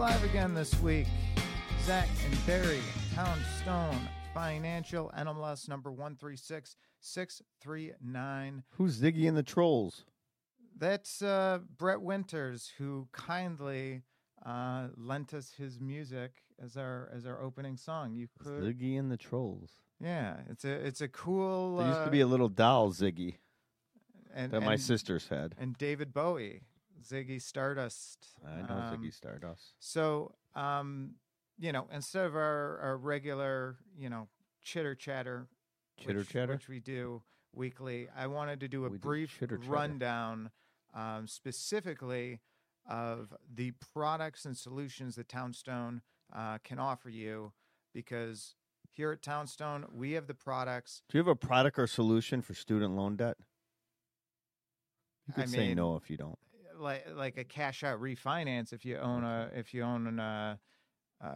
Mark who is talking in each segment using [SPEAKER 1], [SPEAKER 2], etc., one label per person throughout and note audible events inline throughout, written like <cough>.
[SPEAKER 1] live again this week. Zach and Barry, Townstone Financial, NMLS number 136639.
[SPEAKER 2] Who's Ziggy and the Trolls?
[SPEAKER 1] That's uh, Brett Winters, who kindly uh, lent us his music as our as our opening song. You could,
[SPEAKER 2] Ziggy and the Trolls.
[SPEAKER 1] yeah, it's a it's a cool.
[SPEAKER 2] There used
[SPEAKER 1] uh,
[SPEAKER 2] to be a little doll Ziggy
[SPEAKER 1] and,
[SPEAKER 2] that my sisters had.
[SPEAKER 1] and David Bowie, Ziggy Stardust.
[SPEAKER 2] I know
[SPEAKER 1] um,
[SPEAKER 2] Ziggy Stardust.
[SPEAKER 1] So, um, you know, instead of our, our regular, you know, chitter chatter,
[SPEAKER 2] Chitter
[SPEAKER 1] which,
[SPEAKER 2] chatter?
[SPEAKER 1] which we do weekly, I wanted to do a
[SPEAKER 2] We
[SPEAKER 1] brief
[SPEAKER 2] chatter.
[SPEAKER 1] rundown, um, specifically of the products and solutions that Townstone uh, can offer you, because here at Townstone we have the products.
[SPEAKER 2] Do you have a product or solution for student loan debt? You
[SPEAKER 1] I
[SPEAKER 2] could say
[SPEAKER 1] mean,
[SPEAKER 2] no if you don't.
[SPEAKER 1] Like like a cash out refinance if you own a if you own an, uh, uh,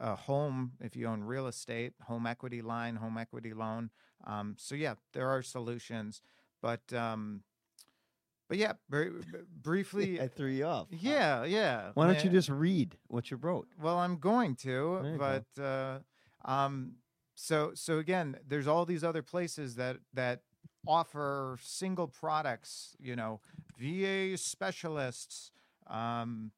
[SPEAKER 1] a home if you own real estate home equity line home equity loan um, so yeah there are solutions but um, but yeah very, briefly <laughs>
[SPEAKER 2] I threw you off.
[SPEAKER 1] yeah yeah
[SPEAKER 2] Why don't you just read what you wrote?
[SPEAKER 1] well i'm going to but uh, um, so so again there's all these other places that that offer single products you know va specialists um,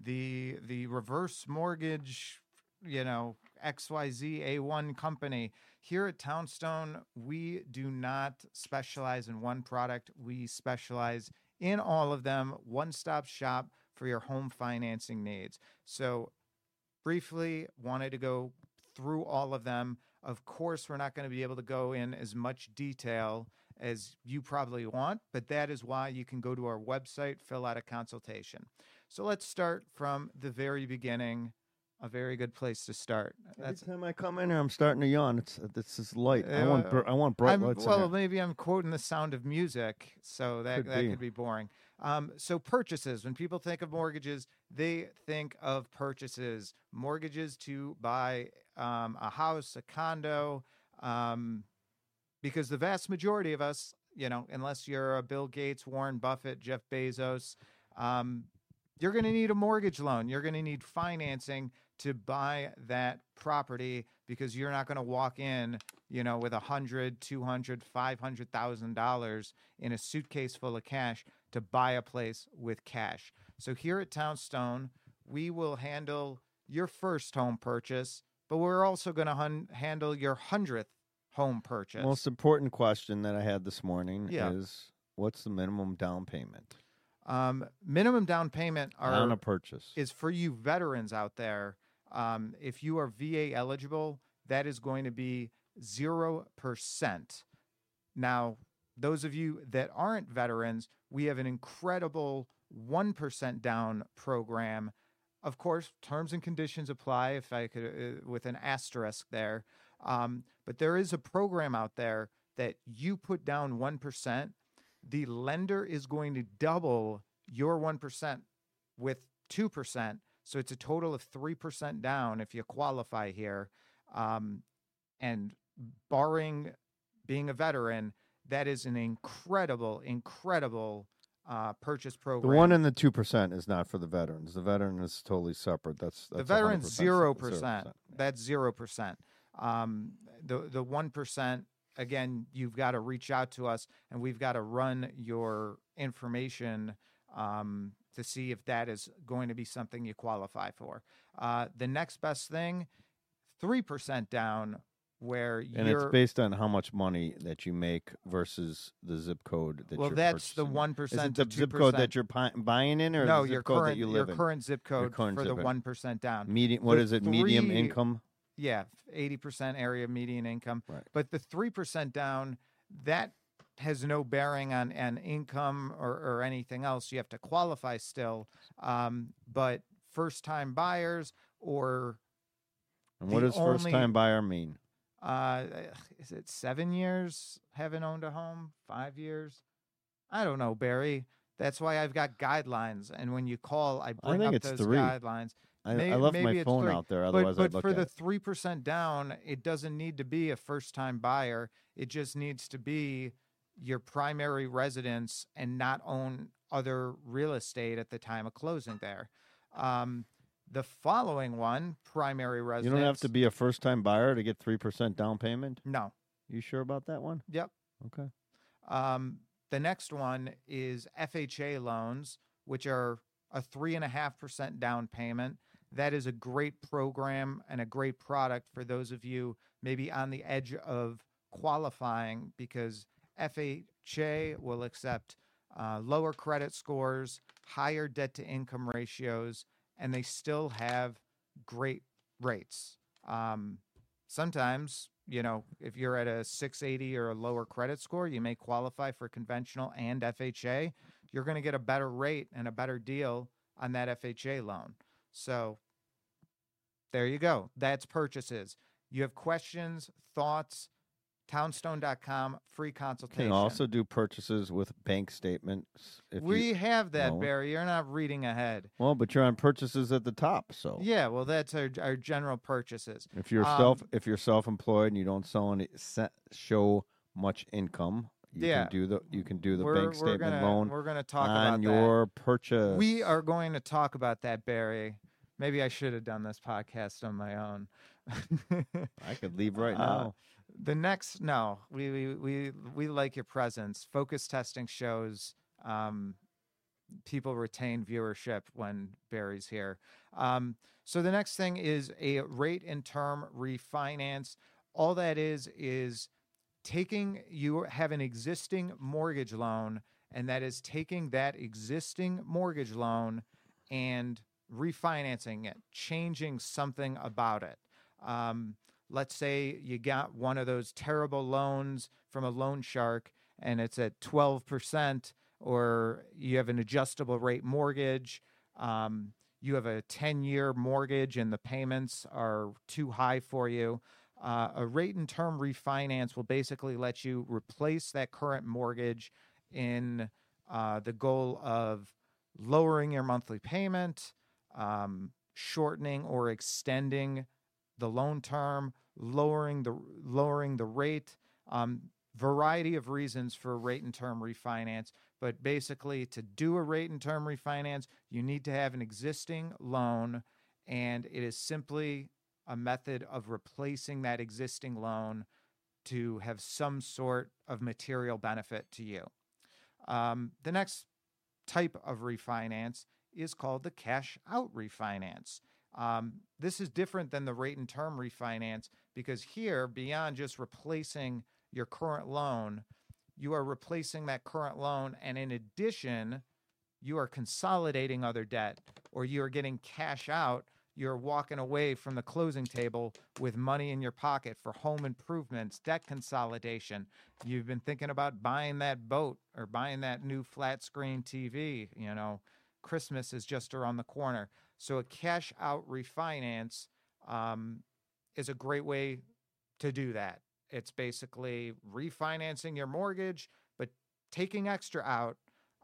[SPEAKER 1] the the reverse mortgage you know xyz a1 company. Here at townstone we do not specialize in one product. We specialize in all of them. One-stop shop for your home financing needs. So briefly wanted to go through all of them. Of course, we're not going to be able to go in as much detail as you probably want, but that is why you can go to our website, fill out a consultation. So let's start from the very beginning. A very good place to start. That's
[SPEAKER 2] Every time I come in here, I'm starting to yawn. It's it's this light. I want
[SPEAKER 1] Uh,
[SPEAKER 2] br- I want bright
[SPEAKER 1] I'm,
[SPEAKER 2] lights.
[SPEAKER 1] well, maybe I'm quoting the sound of music, so that
[SPEAKER 2] Could
[SPEAKER 1] that
[SPEAKER 2] be.
[SPEAKER 1] could be boring. Um, so purchases. When people think of mortgages, they think of purchases, mortgages to buy um, a house, a condo, um, because the vast majority of us, you know, unless you're a Bill Gates, Warren Buffett, Jeff Bezos, um, you're going to need a mortgage loan. You're going to need financing to buy that property because you're not going to walk in, you know, with a hundred, two hundred, five hundred thousand dollars in a suitcase full of cash to buy a place with cash. So here at Townstone, we will handle your first home purchase, but we're also going to hun- handle your hundredth home purchase.
[SPEAKER 2] Most important question that I had this morning
[SPEAKER 1] Yeah.
[SPEAKER 2] is what's the minimum down payment
[SPEAKER 1] um, minimum down payment are
[SPEAKER 2] on a purchase?
[SPEAKER 1] is for you veterans out there. Um, if you are VA eligible, that is going to be 0%. Now, those of you that aren't veterans, we have an incredible 1% down program. Of course, terms and conditions apply if I could, uh, with an asterisk there. Um, but there is a program out there that you put down 1%, the lender is going to double your 1% with 2%. So it's a total of 3% down if you qualify here. Um, and barring being a veteran, that is an incredible, incredible uh, purchase program.
[SPEAKER 2] the one and the two percent is not for the veterans. The veteran is totally separate. That's,
[SPEAKER 1] the
[SPEAKER 2] that's
[SPEAKER 1] veterans zero
[SPEAKER 2] 0%.
[SPEAKER 1] percent. That's zero percent. Um, the the one percent again, you've got to reach out to us, and we've got to run your information um, to see if that is going to be something you qualify for. Uh, the next best thing, three percent down, where
[SPEAKER 2] And it's based on how much money that you make versus the zip code that
[SPEAKER 1] well,
[SPEAKER 2] you're
[SPEAKER 1] that's the one
[SPEAKER 2] Is it the zip code that you're pi- buying in, or
[SPEAKER 1] No,
[SPEAKER 2] the zip
[SPEAKER 1] your
[SPEAKER 2] code
[SPEAKER 1] current
[SPEAKER 2] that you
[SPEAKER 1] your
[SPEAKER 2] in?
[SPEAKER 1] current zip code
[SPEAKER 2] current
[SPEAKER 1] for the
[SPEAKER 2] zip code.
[SPEAKER 1] one percent down.
[SPEAKER 2] Medium. What
[SPEAKER 1] the
[SPEAKER 2] is it? Medium income.
[SPEAKER 1] Yeah, eighty percent area median income.
[SPEAKER 2] Right.
[SPEAKER 1] But the three percent down, that has no bearing on on income or, or anything else. You have to qualify still. Um, but first time buyers or
[SPEAKER 2] And what does first time buyer mean?
[SPEAKER 1] uh, is it seven years haven't owned a home? Five years? I don't know, Barry. That's why I've got guidelines, and when you call, I bring
[SPEAKER 2] think
[SPEAKER 1] up those
[SPEAKER 2] three.
[SPEAKER 1] guidelines.
[SPEAKER 2] I,
[SPEAKER 1] May-
[SPEAKER 2] I left
[SPEAKER 1] maybe
[SPEAKER 2] my
[SPEAKER 1] it's
[SPEAKER 2] phone
[SPEAKER 1] three,
[SPEAKER 2] out there. Otherwise,
[SPEAKER 1] but
[SPEAKER 2] I'd look
[SPEAKER 1] for the three percent down, it doesn't need to be a first time buyer. It just needs to be your primary residence and not own other real estate at the time of closing there. Um, The following one, primary residence.
[SPEAKER 2] You don't have to be a first time buyer to get 3% down payment.
[SPEAKER 1] No.
[SPEAKER 2] You sure about that one?
[SPEAKER 1] Yep.
[SPEAKER 2] Okay.
[SPEAKER 1] Um, the next one is FHA loans, which are a three and a half percent down payment. That is a great program and a great product for those of you maybe on the edge of qualifying because FHA will accept uh, lower credit scores, higher debt to income ratios, and they still have great rates. Um, sometimes, you know, if you're at a 680 or a lower credit score, you may qualify for conventional and FHA. You're going to get a better rate and a better deal on that FHA loan. So there you go. That's purchases. You have questions, thoughts, townstone.com, free consultation.
[SPEAKER 2] Can also do purchases with bank statements. If
[SPEAKER 1] we
[SPEAKER 2] you,
[SPEAKER 1] have that,
[SPEAKER 2] No.
[SPEAKER 1] Barry. You're not reading ahead.
[SPEAKER 2] well, but you're on purchases at the top. So
[SPEAKER 1] Yeah, well, that's our, our general purchases.
[SPEAKER 2] if you're
[SPEAKER 1] Um,
[SPEAKER 2] self if you're self employed and you don't sell any, show much income, you
[SPEAKER 1] Yeah.
[SPEAKER 2] can do the you can do the
[SPEAKER 1] we're,
[SPEAKER 2] bank statement
[SPEAKER 1] gonna,
[SPEAKER 2] loan
[SPEAKER 1] We're going to talk
[SPEAKER 2] on
[SPEAKER 1] about that.
[SPEAKER 2] your purchase.
[SPEAKER 1] We are going to talk about that, Barry. Maybe I should have done this podcast on my own. <laughs>
[SPEAKER 2] I could leave right
[SPEAKER 1] Uh,
[SPEAKER 2] now.
[SPEAKER 1] the next, no, we we we we like your presence. Focus testing shows um, people retain viewership when Barry's here. Um, so the next thing is a rate and term refinance. All that is is taking you have an existing mortgage loan, and that is taking that existing mortgage loan and refinancing it, changing something about it. Um, let's say you got one of those terrible loans from a loan shark and it's at 12%, or you have an adjustable rate mortgage. Um, you have a 10 year mortgage and the payments are too high for you. Uh, a rate and term refinance will basically let you replace that current mortgage in uh, the goal of lowering your monthly payment, um, shortening or extending the loan term, lowering the lowering the rate. Um, variety of reasons for rate and term refinance, but basically to do a rate and term refinance, you need to have an existing loan, and it is simply a method of replacing that existing loan to have some sort of material benefit to you. Um, the next type of refinance is called the cash out refinance. Um, this is different than the rate and term refinance because here, beyond just replacing your current loan, you are replacing that current loan, and in addition, you are consolidating other debt or you are getting cash out. You're walking away from the closing table with money in your pocket for home improvements, debt consolidation. You've been thinking about buying that boat or buying that new flat screen TV. You know, Christmas is just around the corner. So a cash out refinance um, is a great way to do that. It's basically refinancing your mortgage, but taking extra out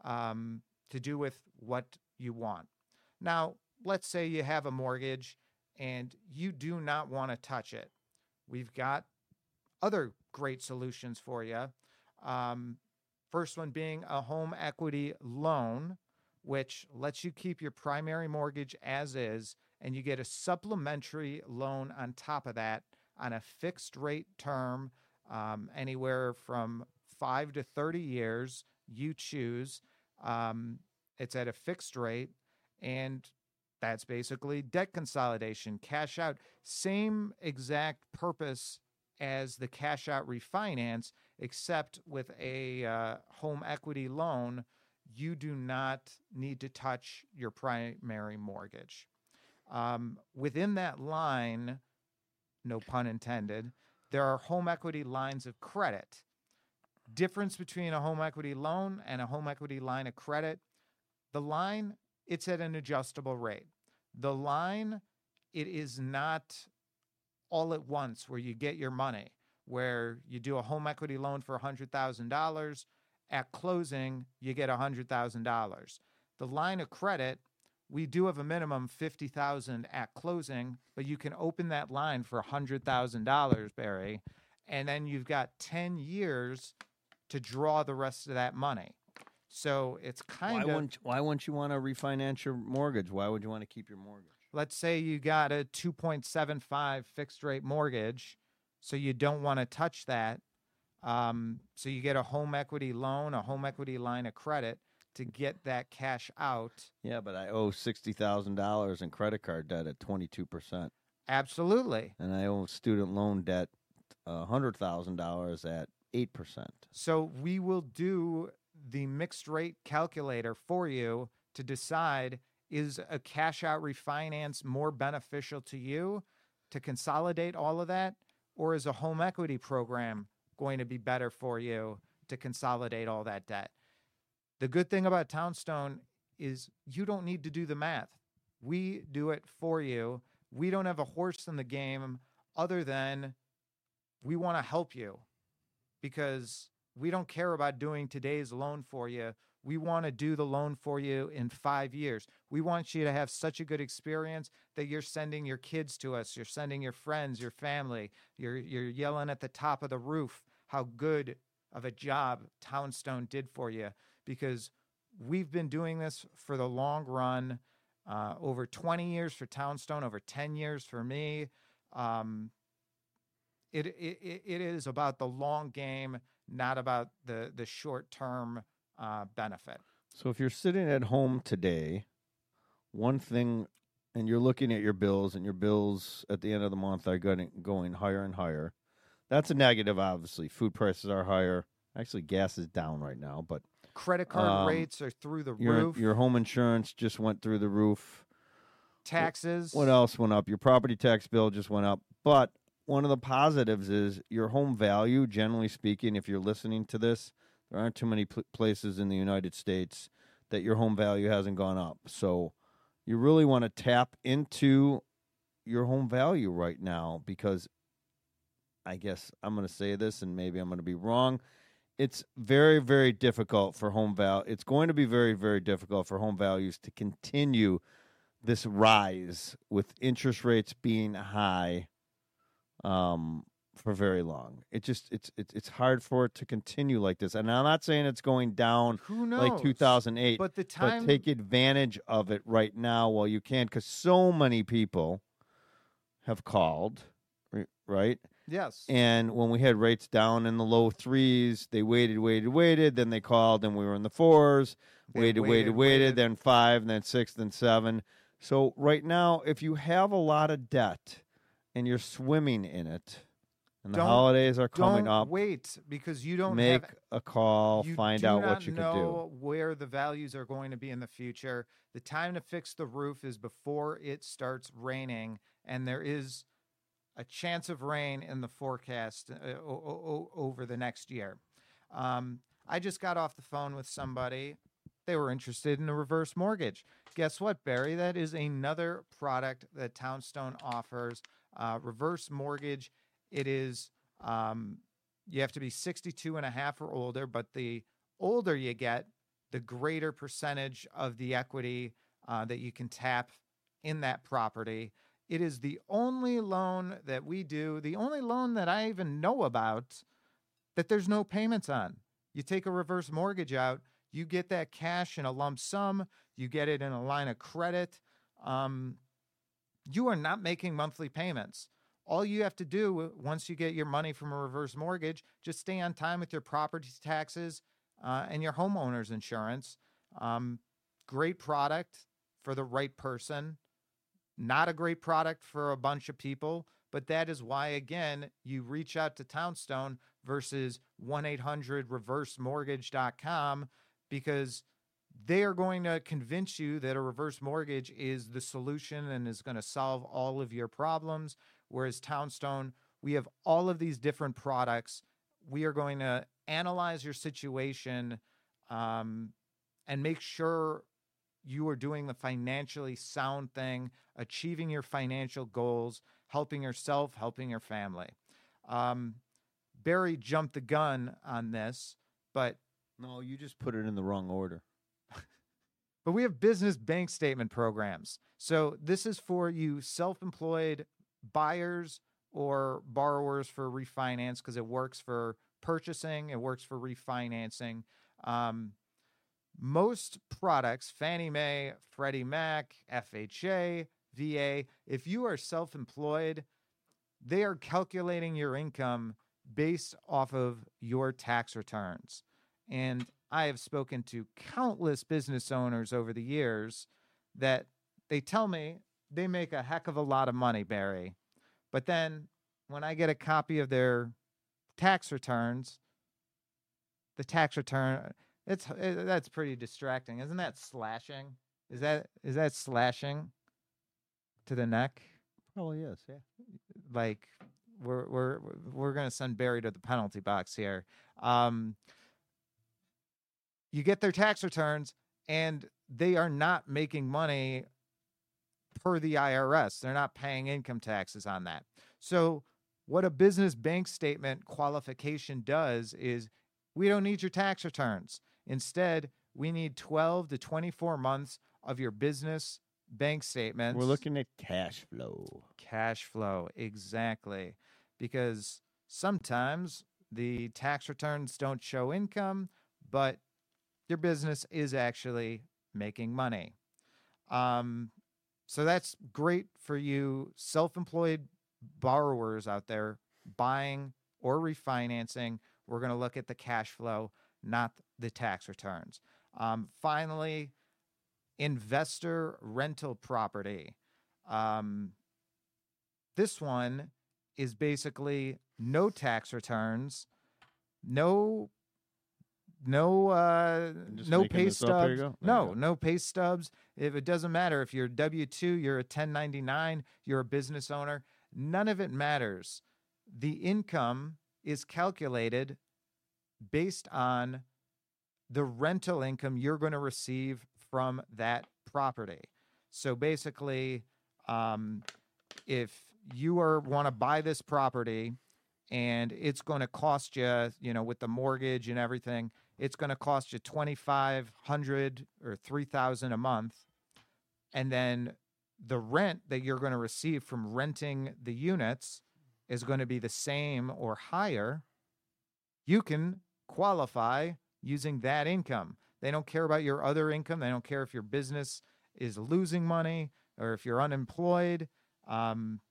[SPEAKER 1] um, to do with what you want. Now, let's say you have a mortgage and you do not want to touch it. We've got other great solutions for you. Um, first one being a home equity loan, which lets you keep your primary mortgage as is, and you get a supplementary loan on top of that on a fixed rate term, um, anywhere from five to 30 years. You choose. Um, it's at a fixed rate, and that's basically debt consolidation, cash out. Same exact purpose as the cash out refinance, except with a uh, home equity loan, you do not need to touch your primary mortgage. Um, within that line, no pun intended, there are home equity lines of credit. Difference between a home equity loan and a home equity line of credit the line, it's at an adjustable rate. The line, it is not all at once where you get your money, where you do a home equity loan for $100,000. At closing, you get $100,000. The line of credit, we do have a minimum 50,000 at closing, but you can open that line for $100,000, Barry, and then you've got 10 years to draw the rest of that money. So it's
[SPEAKER 2] Why
[SPEAKER 1] kind of
[SPEAKER 2] wouldn't Why wouldn't you want to refinance your mortgage? Why would you want to keep your mortgage?
[SPEAKER 1] let's say you got a 2.75 fixed rate mortgage, so you don't want to touch that. Um, so you get a home equity loan, a home equity line of credit to get that cash out.
[SPEAKER 2] Yeah, but I owe sixty thousand dollars in credit card debt at twenty two percent,
[SPEAKER 1] Absolutely.
[SPEAKER 2] and I owe student loan debt hundred thousand dollars at eight percent.
[SPEAKER 1] So we will do the mixed rate calculator for you to decide is a cash out refinance more beneficial to you to consolidate all of that or is a home equity program going to be better for you to consolidate all that debt? The good thing about Townstone is you don't need to do the math. We do it for you. We don't have a horse in the game other than we want to help you because we don't care about doing today's loan for you. We want to do the loan for you in five years. We want you to have such a good experience that you're sending your kids to us, you're sending your friends, your family, you're, you're yelling at the top of the roof how good of a job Townstone did for you because we've been doing this for the long run. Uh, over 20 years for Townstone, over 10 years for me. Um, it, it it is about the long game, not about the the short term uh, benefit.
[SPEAKER 2] So if you're sitting at home today, one thing, and you're looking at your bills, and your bills at the end of the month are going going higher and higher. That's a negative, obviously. Food prices are higher. Actually, gas is down right now, but
[SPEAKER 1] Credit card
[SPEAKER 2] Um,
[SPEAKER 1] rates are through the
[SPEAKER 2] your
[SPEAKER 1] roof.
[SPEAKER 2] your home insurance just went through the roof.
[SPEAKER 1] taxes.
[SPEAKER 2] What else went up? Your property tax bill just went up. But one of the positives is your home value, generally speaking, if you're listening to this, there aren't too many pl- places in the United States that your home value hasn't gone up. So you really want to tap into your home value right now because I guess I'm going to say this and maybe I'm going to be wrong. It's very, very difficult for home val. It's going to be very, very difficult for home values to continue this rise with interest rates being high um, for very long. It just it's it's it's hard for it to continue like this. And I'm not saying it's going down
[SPEAKER 1] Who knows?
[SPEAKER 2] like 2008,
[SPEAKER 1] But the
[SPEAKER 2] but
[SPEAKER 1] time
[SPEAKER 2] take advantage of it right now while you can, because so many people have called, right?
[SPEAKER 1] yes.
[SPEAKER 2] And when we had rates down in the low threes, they waited, waited, waited. Then they called, and we were in the fours. Waited, waited,
[SPEAKER 1] waited,
[SPEAKER 2] waited,
[SPEAKER 1] waited.
[SPEAKER 2] then five, and then six, then seven. So right now, if you have a lot of debt and you're swimming in it, and the
[SPEAKER 1] Don't-
[SPEAKER 2] holidays are coming
[SPEAKER 1] don't
[SPEAKER 2] up,
[SPEAKER 1] wait because you don't
[SPEAKER 2] make
[SPEAKER 1] have
[SPEAKER 2] a call,
[SPEAKER 1] you
[SPEAKER 2] find
[SPEAKER 1] do
[SPEAKER 2] out
[SPEAKER 1] not
[SPEAKER 2] what you can do.
[SPEAKER 1] know where the values are going to be in the future. The time to fix the roof is before it starts raining, and there is a chance of rain in the forecast uh, o- o- o- over the next year. Um, I just got off the phone with somebody. They were interested in a reverse mortgage. Guess what, Barry? That is another product that Townstone offers. Uh, reverse mortgage. It is um, you have to be 62 and a half or older, but the older you get, the greater percentage of the equity uh, that you can tap in that property. It is the only loan that we do, the only loan that I even know about that there's no payments on. You take a reverse mortgage out, you get that cash in a lump sum, you get it in a line of credit. Um, you are not making monthly payments. All you have to do once you get your money from a reverse mortgage, just stay on time with your property taxes uh, and your homeowner's insurance. Um, great product for the right person. Not a great product for a bunch of people, but that is why, again, you reach out to Townstone versus 1 800 reversemortgage.com because they are going to convince you that a reverse mortgage is the solution and is going to solve all of your problems. Whereas Townstone, we have all of these different products. We are going to analyze your situation um, and make sure you are doing the financially sound thing, achieving your financial goals, helping yourself, helping your family. Um, Barry jumped the gun on this, but
[SPEAKER 2] No, you just put it in the wrong order.
[SPEAKER 1] But we have business bank statement programs. So this is for you self-employed buyers or borrowers for refinance because it works for purchasing, it works for refinancing. Um, most products, Fannie Mae, Freddie Mac, FHA, VA, if you are self employed, they are calculating your income based off of your tax returns. And I have spoken to countless business owners over the years that they tell me they make a heck of a lot of money, Barry. But then when I get a copy of their tax returns, the tax return it's it, that's pretty distracting. Isn't that slashing? Is that is that slashing to the neck?
[SPEAKER 2] Probably is, yeah.
[SPEAKER 1] Like we're we're we're gonna send Barry to the penalty box here. Um, you get their tax returns and they are not making money per the IRS. They're not paying income taxes on that. So, what a business bank statement qualification does is we don't need your tax returns. Instead, we need 12 to 24 months of your business bank statements.
[SPEAKER 2] We're looking at cash flow.
[SPEAKER 1] Cash flow, exactly. Because sometimes the tax returns don't show income, but your business is actually making money. Um, so that's great for you self employed borrowers out there buying or refinancing. We're going to look at the cash flow, not the tax returns. Um, finally, investor rental property. Um, this one is basically no tax returns, no no uh no pay stubs. no no pay stubs. If it doesn't matter if you're w2 you're a 1099 you're a business owner none of it matters. The income is calculated based on the rental income you're going to receive from that property. So basically, um, if you are want to buy this property and it's going to cost you, you know, with the mortgage and everything, it's going to cost you twenty five hundred or three thousand a month, and then the rent that you're going to receive from renting the units is going to be the same or higher. You can qualify using that income. They don't care about your other income. They don't care if your business is losing money or if you're unemployed. Um,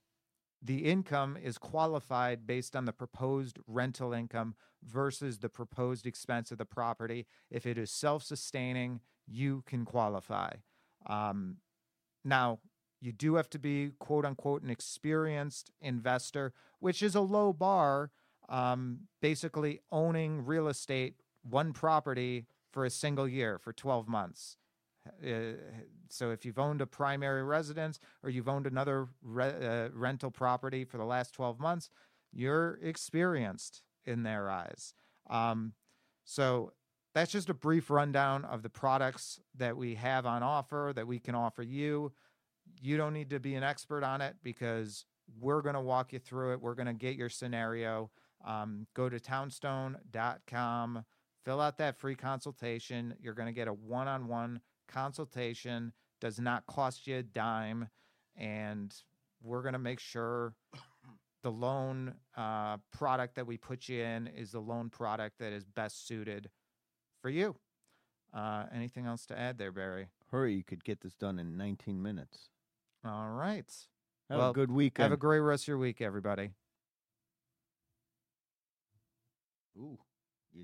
[SPEAKER 1] the income is qualified based on the proposed rental income versus the proposed expense of the property. If it is self sustaining, you can qualify. Um, now, you do have to be quote unquote an experienced investor, which is a low bar. Um, basically, owning real estate one property for a single year for 12 months. Uh, so if you've owned a primary residence or you've owned another re- uh, rental property for the last 12 months, you're experienced in their eyes. Um, so that's just a brief rundown of the products that we have on offer that we can offer you. You don't need to be an expert on it because we're going to walk you through it. We're going to get your scenario. Um, go to townstone.com fill out that free consultation. You're going to get a one on one consultation, does not cost you a dime. And we're going to make sure the loan uh, product that we put you in is the loan product that is best suited for you. Uh, anything else to add there, Barry?
[SPEAKER 2] Hurry, you could get this done in 19 minutes.
[SPEAKER 1] All right.
[SPEAKER 2] Have well, a good weekend.
[SPEAKER 1] Have a great rest of your week, everybody.
[SPEAKER 2] Ooh.